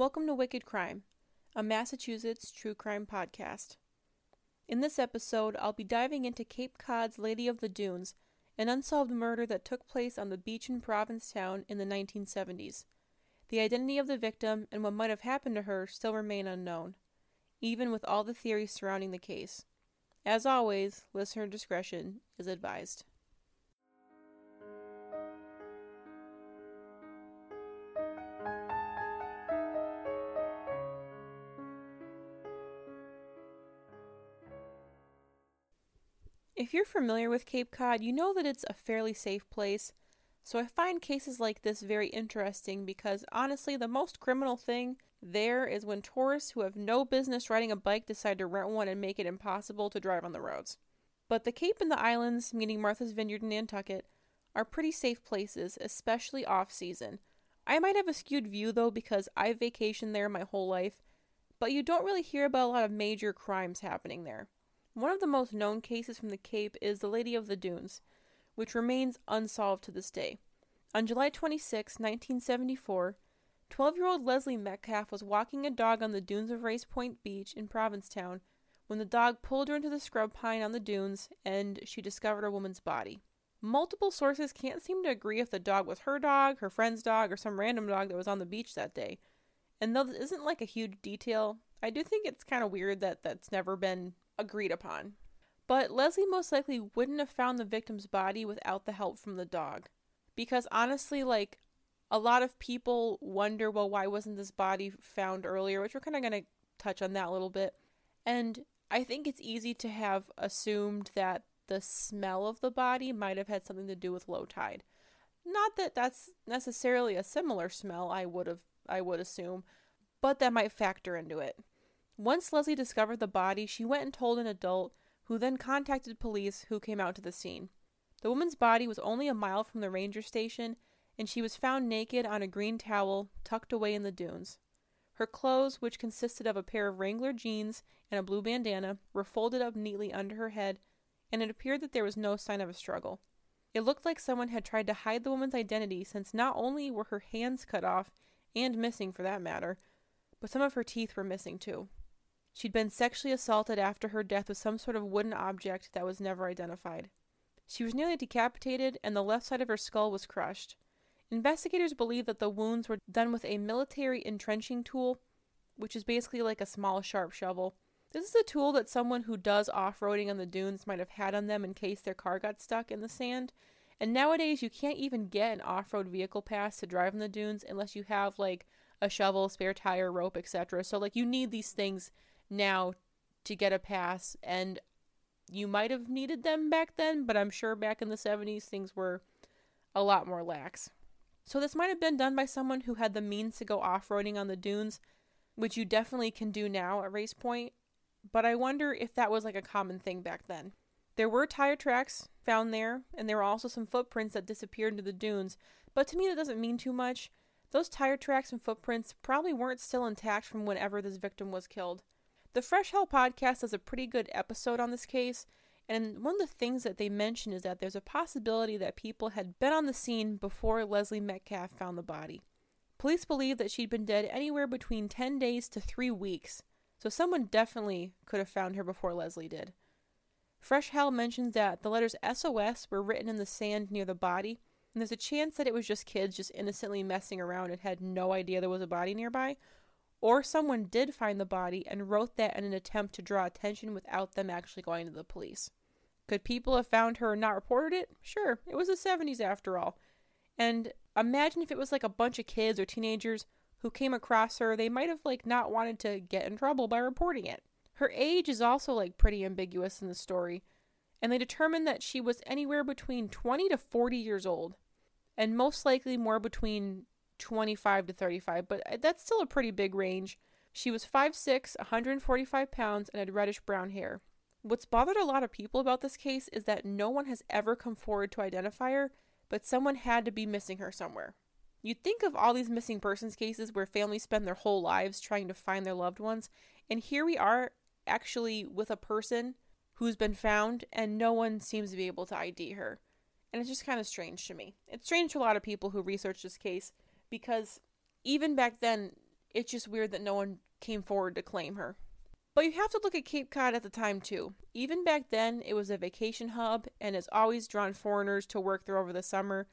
Welcome to Wicked Crime, a Massachusetts true crime podcast. In this episode, I'll be diving into Cape Cod's Lady of the Dunes, an unsolved murder that took place on the beach in Provincetown in the 1970s. The identity of the victim and what might have happened to her still remain unknown, even with all the theories surrounding the case. As always, listener discretion is advised. If you're familiar with Cape Cod, you know that it's a fairly safe place. So I find cases like this very interesting because honestly, the most criminal thing there is when tourists who have no business riding a bike decide to rent one and make it impossible to drive on the roads. But the Cape and the islands, meaning Martha's Vineyard and Nantucket, are pretty safe places, especially off season. I might have a skewed view though because I've vacationed there my whole life, but you don't really hear about a lot of major crimes happening there. One of the most known cases from the Cape is the Lady of the Dunes, which remains unsolved to this day. On July 26, 1974, 12 year old Leslie Metcalf was walking a dog on the dunes of Race Point Beach in Provincetown when the dog pulled her into the scrub pine on the dunes and she discovered a woman's body. Multiple sources can't seem to agree if the dog was her dog, her friend's dog, or some random dog that was on the beach that day. And though this isn't like a huge detail, I do think it's kind of weird that that's never been agreed upon. But Leslie most likely wouldn't have found the victim's body without the help from the dog. Because honestly, like, a lot of people wonder, well, why wasn't this body found earlier? Which we're kind of going to touch on that a little bit. And I think it's easy to have assumed that the smell of the body might have had something to do with low tide. Not that that's necessarily a similar smell, I would have I would assume, but that might factor into it. Once Leslie discovered the body, she went and told an adult, who then contacted police, who came out to the scene. The woman's body was only a mile from the ranger station, and she was found naked on a green towel tucked away in the dunes. Her clothes, which consisted of a pair of Wrangler jeans and a blue bandana, were folded up neatly under her head, and it appeared that there was no sign of a struggle. It looked like someone had tried to hide the woman's identity since not only were her hands cut off, and missing for that matter, but some of her teeth were missing too. She'd been sexually assaulted after her death with some sort of wooden object that was never identified. She was nearly decapitated, and the left side of her skull was crushed. Investigators believe that the wounds were done with a military entrenching tool, which is basically like a small, sharp shovel. This is a tool that someone who does off roading on the dunes might have had on them in case their car got stuck in the sand. And nowadays, you can't even get an off road vehicle pass to drive on the dunes unless you have like a shovel, spare tire, rope, etc. So, like, you need these things now to get a pass and you might have needed them back then, but I'm sure back in the 70s things were a lot more lax. So this might have been done by someone who had the means to go off-roading on the dunes, which you definitely can do now at Race Point, but I wonder if that was like a common thing back then. There were tire tracks found there, and there were also some footprints that disappeared into the dunes, but to me that doesn't mean too much. Those tire tracks and footprints probably weren't still intact from whenever this victim was killed. The Fresh Hell podcast has a pretty good episode on this case, and one of the things that they mention is that there's a possibility that people had been on the scene before Leslie Metcalf found the body. Police believe that she'd been dead anywhere between 10 days to 3 weeks, so someone definitely could have found her before Leslie did. Fresh Hell mentions that the letters SOS were written in the sand near the body, and there's a chance that it was just kids just innocently messing around and had no idea there was a body nearby, or someone did find the body and wrote that in an attempt to draw attention without them actually going to the police. Could people have found her and not reported it? Sure, it was the 70s after all. And imagine if it was like a bunch of kids or teenagers who came across her, they might have like not wanted to get in trouble by reporting it. Her age is also like pretty ambiguous in the story, and they determined that she was anywhere between 20 to 40 years old, and most likely more between 25 to 35, but uh, that's still a pretty big range. She was 5'6, 145 pounds, and had reddish brown hair. What's bothered a lot of people about this case is that no one has ever come forward to identify her, but someone had to be missing her somewhere. You'd think of all these missing persons cases where families spend their whole lives trying to find their loved ones, and here we are actually with a person who's been found and no one seems to be able to ID her. And it's just kind of strange to me. It's strange to a lot of people who research this case because even back then, It's just weird that no one came forward to claim her. But you have to look at Cape Cod at the time too. Even back then, it was a vacation hub and has always drawn foreigners to work there over the summer.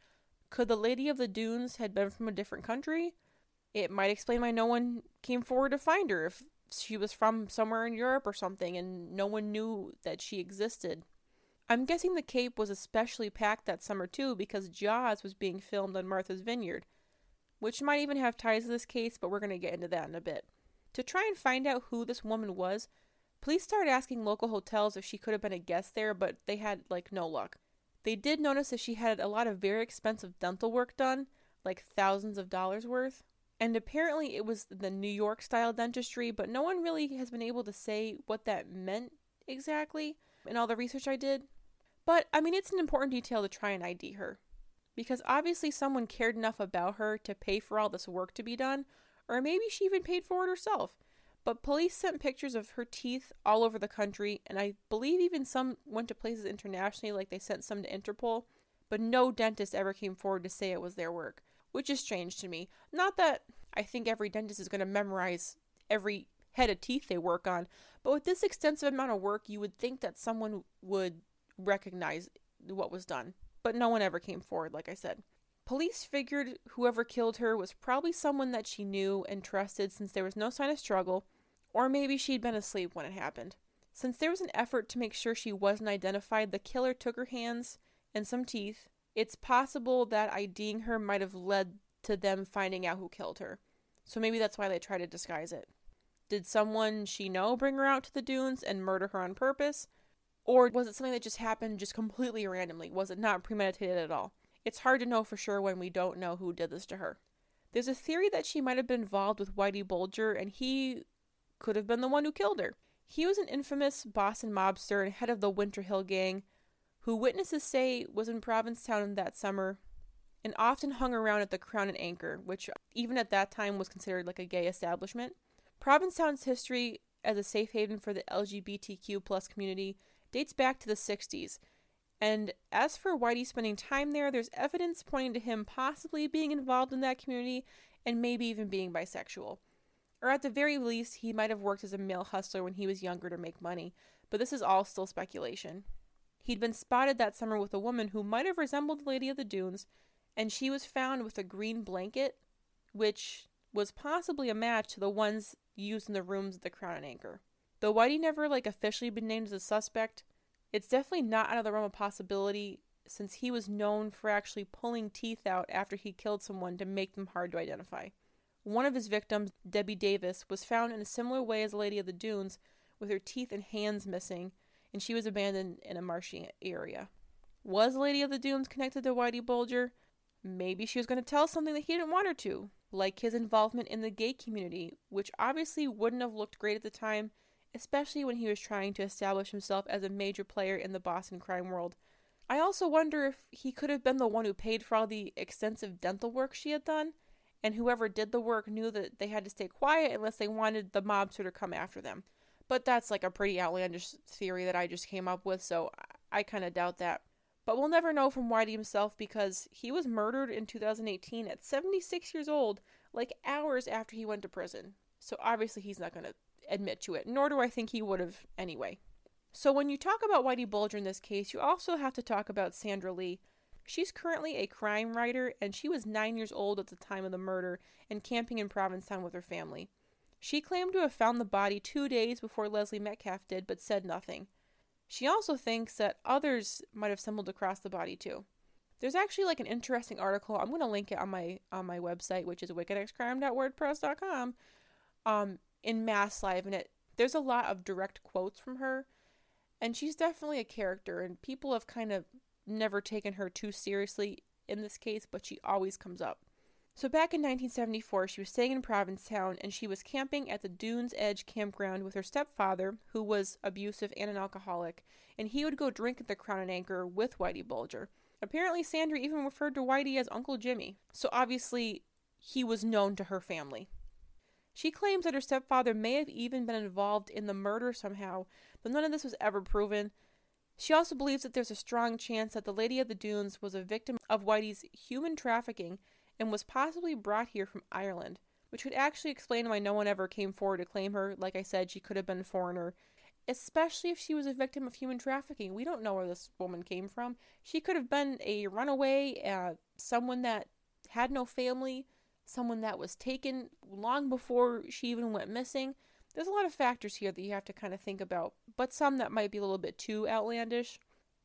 Could the Lady of the Dunes had been from a different country? It might explain why no one came forward to find her if she was from somewhere in Europe or something and no one knew that she existed. I'm guessing the Cape was especially packed that summer too because Jaws was being filmed on Martha's Vineyard, which might even have ties to this case, but we're going to get into that in a bit. To try and find out who this woman was, police started asking local hotels if she could have been a guest there, but they had like no luck. They did notice that she had a lot of very expensive dental work done, like thousands of dollars worth. And apparently it was the New York style dentistry, but no one really has been able to say what that meant exactly in all the research I did. But I mean, it's an important detail to try and ID her. Because obviously someone cared enough about her to pay for all this work to be done, or maybe she even paid for it herself. But police sent pictures of her teeth all over the country, and I believe even some went to places internationally, like they sent some to Interpol. But no dentist ever came forward to say it was their work, which is strange to me. Not that I think every dentist is going to memorize every head of teeth they work on, but with this extensive amount of work, you would think that someone would recognize what was done. But no one ever came forward, like I said. Police figured whoever killed her was probably someone that she knew and trusted since there was no sign of struggle, or maybe she'd been asleep when it happened. Since there was an effort to make sure she wasn't identified, the killer took her hands and some teeth. It's possible that IDing her might have led to them finding out who killed her. So maybe that's why they tried to disguise it. Did someone she know bring her out to the dunes and murder her on purpose? Or was it something that just happened just completely randomly? Was it not premeditated at all? It's hard to know for sure when we don't know who did this to her. There's a theory that she might have been involved with Whitey Bulger and he could have been the one who killed her. He was an infamous Boston mobster and head of the Winter Hill Gang, who witnesses say was in Provincetown that summer and often hung around at the Crown and Anchor, which even at that time was considered like a gay establishment. Provincetown's history as a safe haven for the LGBTQ plus community dates back to the 60s and as for Whitey spending time there, there's evidence pointing to him possibly being involved in that community and maybe even being bisexual. Or at the very least, he might have worked as a male hustler when he was younger to make money, but this is all still speculation. He'd been spotted that summer with a woman who might have resembled the Lady of the Dunes, and she was found with a green blanket, which was possibly a match to the ones used in the rooms at the Crown and Anchor. Though Whitey never like officially been named as a suspect, it's definitely not out of the realm of possibility since he was known for actually pulling teeth out after he killed someone to make them hard to identify. One of his victims, Debbie Davis, was found in a similar way as the Lady of the Dunes, with her teeth and hands missing, and she was abandoned in a marshy area. Was Lady of the Dunes connected to Whitey Bulger? Maybe she was going to tell something that he didn't want her to, like his involvement in the gay community, which obviously wouldn't have looked great at the time especially when he was trying to establish himself as a major player in the Boston crime world. I also wonder if he could have been the one who paid for all the extensive dental work she had done, and whoever did the work knew that they had to stay quiet unless they wanted the mobster to come after them. But that's like a pretty outlandish theory that I just came up with, so I kind of doubt that. But we'll never know from Whitey himself because he was murdered in 2018 at 76 years old, like hours after he went to prison. So obviously he's not going to admit to it, nor do I think he would have anyway. So when you talk about Whitey Bulger in this case, you also have to talk about Sandra Lee. She's currently a crime writer, and she was nine years old at the time of the murder and camping in Provincetown with her family. She claimed to have found the body two days before Leslie Metcalf did, but said nothing. She also thinks that others might have stumbled across the body too. There's actually like an interesting article. I'm going to link it on my on my website, which is wickedxcrime.wordpress.com. Um, in Mass Live, and it there's a lot of direct quotes from her, and she's definitely a character, and people have kind of never taken her too seriously in this case, but she always comes up. So back in 1974, she was staying in Provincetown and she was camping at the Dunes Edge campground with her stepfather, who was abusive and an alcoholic, and he would go drink at the Crown and Anchor with Whitey Bulger. Apparently, Sandra even referred to Whitey as Uncle Jimmy, so obviously he was known to her family. She claims that her stepfather may have even been involved in the murder somehow, but none of this was ever proven. She also believes that there's a strong chance that the Lady of the Dunes was a victim of Whitey's human trafficking and was possibly brought here from Ireland, which would actually explain why no one ever came forward to claim her. Like I said, she could have been a foreigner, especially if she was a victim of human trafficking. We don't know where this woman came from. She could have been a runaway, uh, someone that had no family, someone that was taken long before she even went missing. There's a lot of factors here that you have to kind of think about, but some that might be a little bit too outlandish.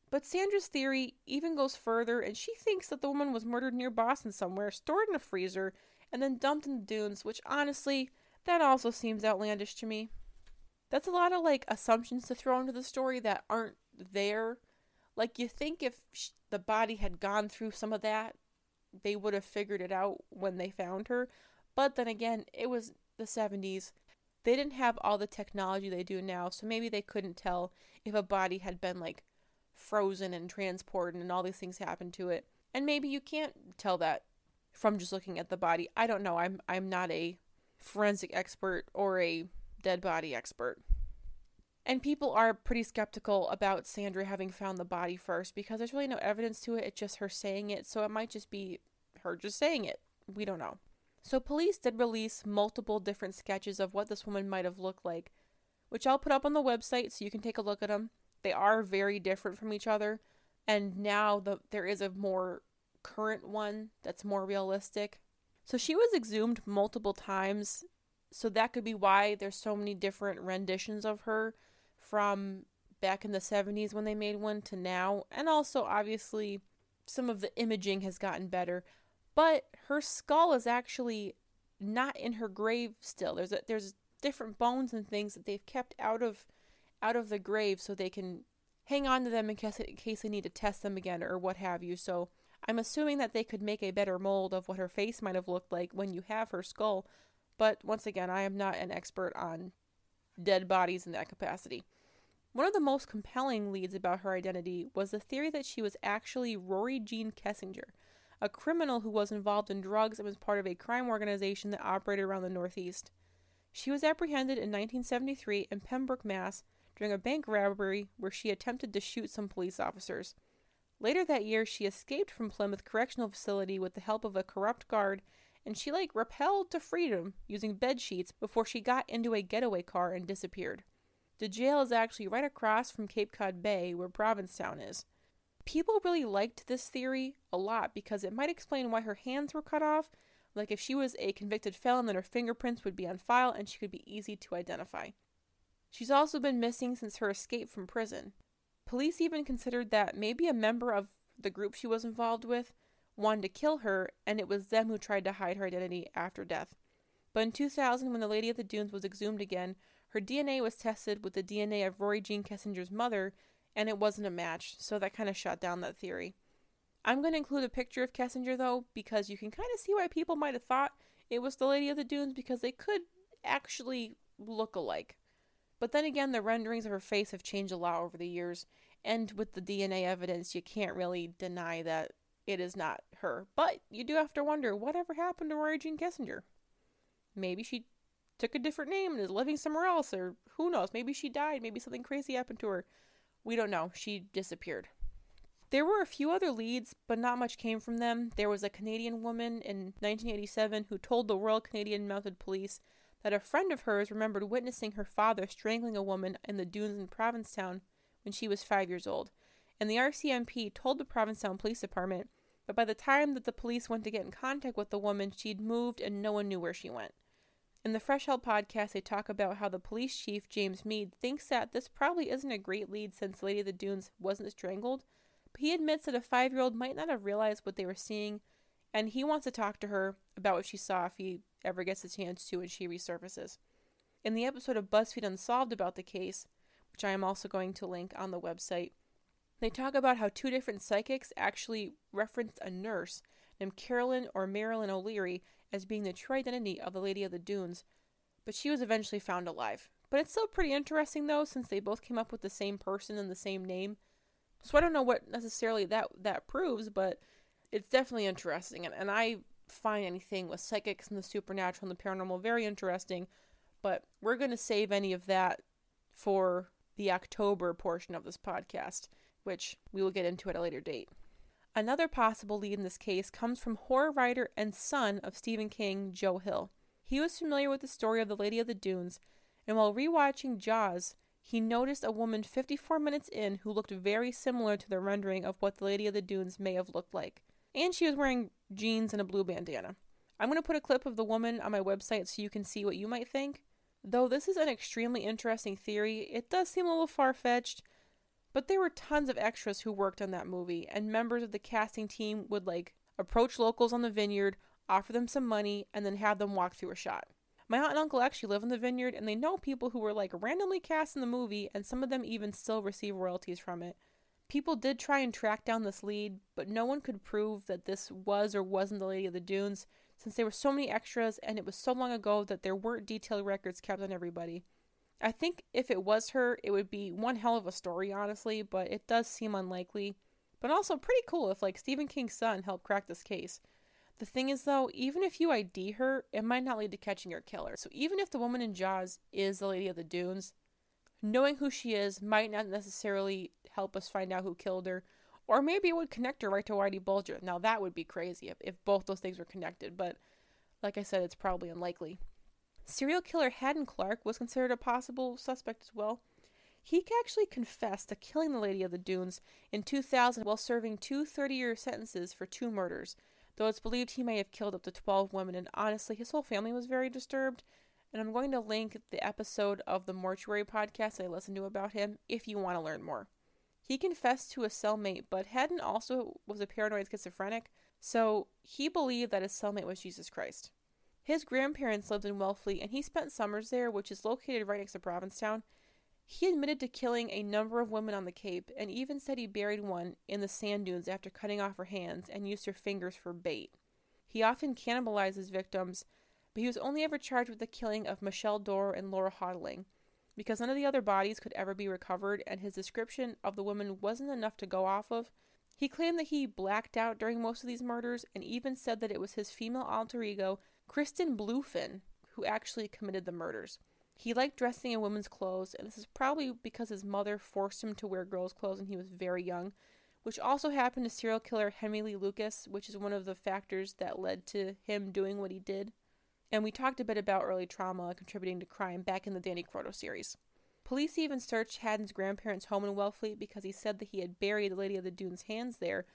But Sandra's theory even goes further, and she thinks that the woman was murdered near Boston somewhere, stored in a freezer, and then dumped in the dunes, which honestly, that also seems outlandish to me. That's a lot of like assumptions to throw into the story that aren't there. Like, you think if the body had gone through some of that, they would have figured it out when they found her. But then again, it was the 70s. They didn't have all the technology they do now, so maybe they couldn't tell if a body had been like frozen and transported and all these things happened to it. And maybe you can't tell that from just looking at the body. I don't know. I'm I'm not a forensic expert or a dead body expert. And people are pretty skeptical about Sandra having found the body first because there's really no evidence to it. It's just her saying it. So it might just be her just saying it. We don't know. So police did release multiple different sketches of what this woman might have looked like, which I'll put up on the website so you can take a look at them. They are very different from each other. And now the, there is a more current one that's more realistic. So she was exhumed multiple times. So that could be why there's so many different renditions of her from back in the 70s when they made one to now. And also, obviously, some of the imaging has gotten better. But her skull is actually not in her grave still. There's a, there's different bones and things that they've kept out of out of the grave so they can hang on to them in case in case they need to test them again or what have you. So I'm assuming that they could make a better mold of what her face might have looked like when you have her skull. But once again, I am not an expert on dead bodies in that capacity. One of the most compelling leads about her identity was the theory that she was actually Rory Jean Kesinger, a criminal who was involved in drugs and was part of a crime organization that operated around the Northeast. She was apprehended in 1973 in Pembroke, Mass. during a bank robbery where she attempted to shoot some police officers. Later that year, she escaped from Plymouth Correctional Facility with the help of a corrupt guard, and she like rappelled to freedom using bed sheets before she got into a getaway car and disappeared. The jail is actually right across from Cape Cod Bay, where Provincetown is. People really liked this theory a lot because it might explain why her hands were cut off. Like if she was a convicted felon, then her fingerprints would be on file and she could be easy to identify. She's also been missing since her escape from prison. Police even considered that maybe a member of the group she was involved with wanted to kill her, and it was them who tried to hide her identity after death. But in 2000, when the Lady of the Dunes was exhumed again, her DNA was tested with the DNA of Rory Jean Kesinger's mother, and it wasn't a match, so that kind of shut down that theory. I'm going to include a picture of Kesinger, though, because you can kind of see why people might have thought it was the Lady of the Dunes, because they could actually look alike. But then again, the renderings of her face have changed a lot over the years, and with the DNA evidence, you can't really deny that it is not her. But you do have to wonder whatever happened to Rory Jean Kesinger? Maybe she took a different name and is living somewhere else, or who knows? Maybe she died. Maybe something crazy happened to her. We don't know. She disappeared. There were a few other leads, but not much came from them. There was a Canadian woman in 1987 who told the Royal Canadian Mounted Police that a friend of hers remembered witnessing her father strangling a woman in the dunes in Provincetown when she was five years old. And the RCMP told the Provincetown Police Department, but by the time that the police went to get in contact with the woman, she'd moved and no one knew where she went. In the Fresh Hell podcast, they talk about how the police chief, James Mead, thinks that this probably isn't a great lead since Lady of the Dunes wasn't strangled, but he admits that a five year old might not have realized what they were seeing, and he wants to talk to her about what she saw if he ever gets a chance to and she resurfaces. In the episode of BuzzFeed Unsolved about the case, which I am also going to link on the website, they talk about how two different psychics actually referenced a nurse named Carolyn or Marilyn O'Leary as being the true identity of the Lady of the Dunes, but she was eventually found alive. But it's still pretty interesting though, since they both came up with the same person and the same name. So I don't know what necessarily that that proves, but it's definitely interesting. And, and I find anything with psychics and the supernatural and the paranormal very interesting. But we're going to save any of that for the October portion of this podcast, which we will get into at a later date. Another possible lead in this case comes from horror writer and son of Stephen King, Joe Hill. He was familiar with the story of the Lady of the Dunes, and while rewatching Jaws, he noticed a woman 54 minutes in who looked very similar to the rendering of what the Lady of the Dunes may have looked like. And she was wearing jeans and a blue bandana. I'm going to put a clip of the woman on my website so you can see what you might think. Though this is an extremely interesting theory, it does seem a little far fetched. But there were tons of extras who worked on that movie, and members of the casting team would like approach locals on the vineyard, offer them some money, and then have them walk through a shot. My aunt and uncle actually live in the vineyard, and they know people who were like randomly cast in the movie, and some of them even still receive royalties from it. People did try and track down this lead, but no one could prove that this was or wasn't the Lady of the Dunes, since there were so many extras and it was so long ago that there weren't detailed records kept on everybody. I think if it was her, it would be one hell of a story, honestly, but it does seem unlikely. But also pretty cool if like Stephen King's son helped crack this case. The thing is though, even if you ID her, it might not lead to catching your killer. So even if the woman in Jaws is the Lady of the Dunes, knowing who she is might not necessarily help us find out who killed her. Or maybe it would connect her right to Whitey Bulger. Now that would be crazy if, if both those things were connected, but like I said, it's probably unlikely. Serial killer Hadden Clark was considered a possible suspect as well. He actually confessed to killing the Lady of the Dunes in 2000 while serving two 30 year sentences for two murders, though it's believed he may have killed up to 12 women, and honestly, his whole family was very disturbed. And I'm going to link the episode of the Mortuary podcast I listened to about him if you want to learn more. He confessed to a cellmate, but Hadden also was a paranoid schizophrenic, so he believed that his cellmate was Jesus Christ. His grandparents lived in Wellfleet, and he spent summers there, which is located right next to Provincetown. He admitted to killing a number of women on the Cape, and even said he buried one in the sand dunes after cutting off her hands and used her fingers for bait. He often cannibalized his victims, but he was only ever charged with the killing of Michelle Dorr and Laura Houghteling because none of the other bodies could ever be recovered and his description of the woman wasn't enough to go off of. He claimed that he blacked out during most of these murders and even said that it was his female alter ego, Kristen Bluefin, who actually committed the murders. He liked dressing in women's clothes, and this is probably because his mother forced him to wear girls' clothes when he was very young, which also happened to serial killer Henry Lee Lucas, which is one of the factors that led to him doing what he did. And we talked a bit about early trauma contributing to crime back in the Danny Croteau series. Police even searched Hadden's grandparents' home in Wellfleet because he said that he had buried the Lady of the Dunes' hands there,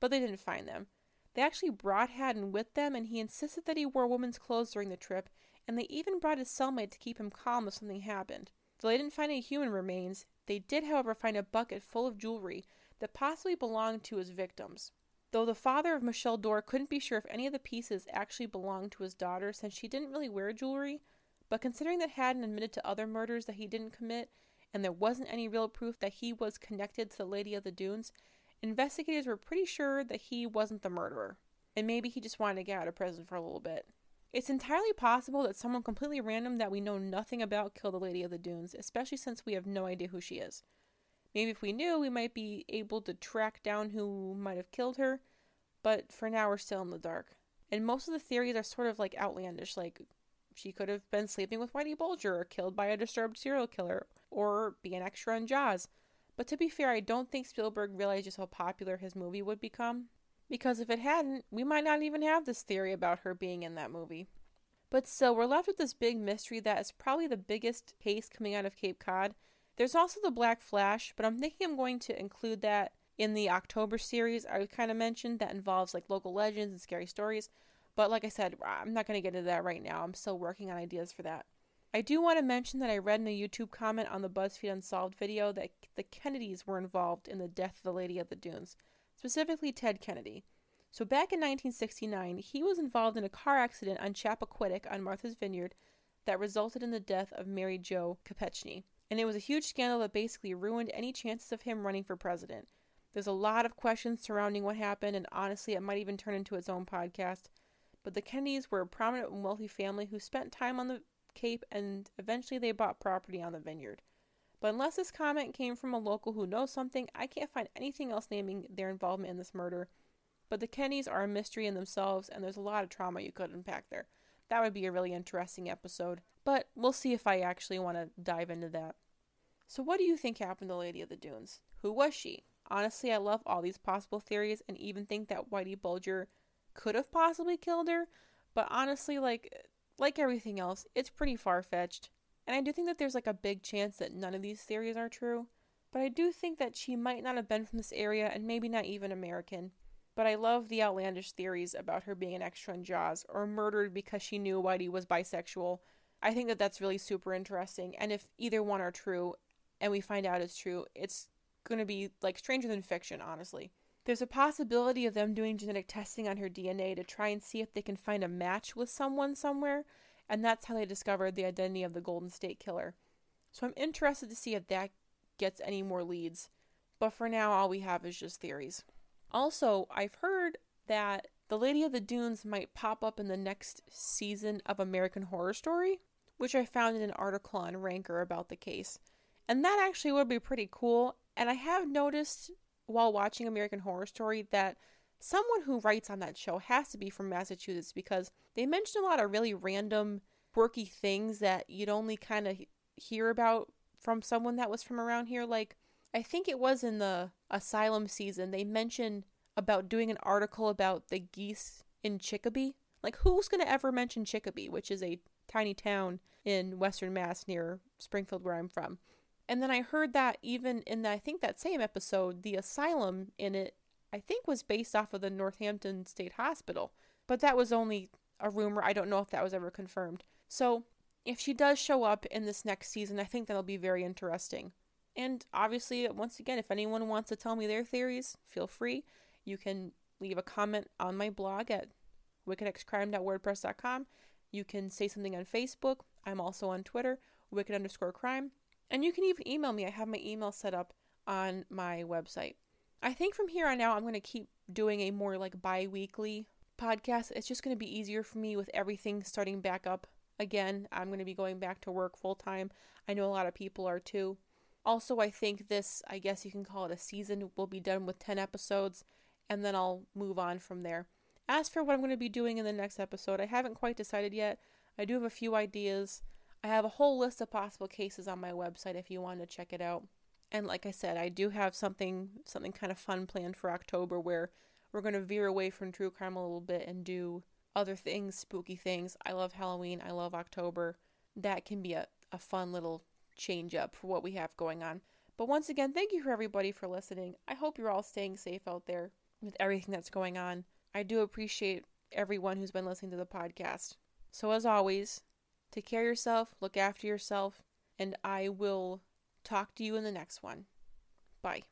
but they didn't find them. They actually brought Hadden with them, and he insisted that he wore women's clothes during the trip, and they even brought his cellmate to keep him calm if something happened. Though they didn't find any human remains, they did, however, find a bucket full of jewelry that possibly belonged to his victims. Though the father of Michelle Dorr couldn't be sure if any of the pieces actually belonged to his daughter since she didn't really wear jewelry, but considering that Hadden admitted to other murders that he didn't commit and there wasn't any real proof that he was connected to the Lady of the Dunes, investigators were pretty sure that he wasn't the murderer. And maybe he just wanted to get out of prison for a little bit. It's entirely possible that someone completely random that we know nothing about killed the Lady of the Dunes, especially since we have no idea who she is. Maybe if we knew, we might be able to track down who might have killed her, but for now we're still in the dark. And most of the theories are sort of like outlandish, like she could have been sleeping with Whitey Bulger or killed by a disturbed serial killer or be an extra in Jaws. But to be fair, I don't think Spielberg realized just how popular his movie would become. Because if it hadn't, we might not even have this theory about her being in that movie. But still, we're left with this big mystery that is probably the biggest case coming out of Cape Cod there's also the Black Flash, but I'm thinking I'm going to include that in the October series I kind of mentioned that involves like local legends and scary stories. But like I said, I'm not going to get into that right now. I'm still working on ideas for that. I do want to mention that I read in a YouTube comment on the BuzzFeed Unsolved video that the Kennedys were involved in the death of the Lady of the Dunes, specifically Ted Kennedy. So back in 1969, he was involved in a car accident on Chappaquiddick on Martha's Vineyard that resulted in the death of Mary Jo Kopechne and it was a huge scandal that basically ruined any chances of him running for president. There's a lot of questions surrounding what happened, and honestly, it might even turn into its own podcast. But the Kennedys were a prominent and wealthy family who spent time on the Cape, and eventually they bought property on the vineyard. But unless this comment came from a local who knows something, I can't find anything else naming their involvement in this murder. But the Kennys are a mystery in themselves, and there's a lot of trauma you could unpack there. That would be a really interesting episode. But we'll see if I actually want to dive into that. So, what do you think happened to Lady of the Dunes? Who was she? Honestly, I love all these possible theories and even think that Whitey Bulger could have possibly killed her. But honestly, like, like everything else, it's pretty far fetched. And I do think that there's like a big chance that none of these theories are true. But I do think that she might not have been from this area and maybe not even American. But I love the outlandish theories about her being an extra in Jaws or murdered because she knew Whitey was bisexual. I think that that's really super interesting. And if either one are true and we find out it's true, it's going to be like stranger than fiction, honestly. There's a possibility of them doing genetic testing on her DNA to try and see if they can find a match with someone somewhere, and that's how they discovered the identity of the Golden State Killer. So I'm interested to see if that gets any more leads. But for now, all we have is just theories. Also, I've heard that the Lady of the Dunes might pop up in the next season of American Horror Story, which I found in an article on Ranker about the case. And that actually would be pretty cool. And I have noticed while watching American Horror Story that someone who writes on that show has to be from Massachusetts because they mentioned a lot of really random, quirky things that you'd only kind of hear about from someone that was from around here. Like, I think it was in the Asylum season, they mentioned about doing an article about the geese in Chicopee. Like, who's going to ever mention Chicopee, which is a tiny town in Western Mass near Springfield, where I'm from? And then I heard that even in the, I think that same episode, the asylum in it, I think was based off of the Northampton State Hospital. But that was only a rumor. I don't know if that was ever confirmed. So if she does show up in this next season, I think that'll be very interesting. And obviously, once again, if anyone wants to tell me their theories, feel free. You can leave a comment on my blog at wickedxcrime.wordpress.com. You can say something on Facebook. I'm also on Twitter, wicked underscore crime. And you can even email me. I have my email set up on my website. I think from here on out, I'm going to keep doing a more like bi weekly podcast. It's just going to be easier for me with everything starting back up again. I'm going to be going back to work full time. I know a lot of people are too. Also, I think this, I guess you can call it a season, will be done with 10 episodes, and then I'll move on from there. As for what I'm going to be doing in the next episode, I haven't quite decided yet. I do have a few ideas. I have a whole list of possible cases on my website if you want to check it out. And like I said, I do have something something kind of fun planned for October where we're going to veer away from true crime a little bit and do other things, spooky things. I love Halloween, I love October. That can be a, a fun little change up for what we have going on. But once again, thank you for everybody for listening. I hope you're all staying safe out there with everything that's going on. I do appreciate everyone who's been listening to the podcast. So, as always, Take care of yourself, look after yourself, and I will talk to you in the next one. Bye.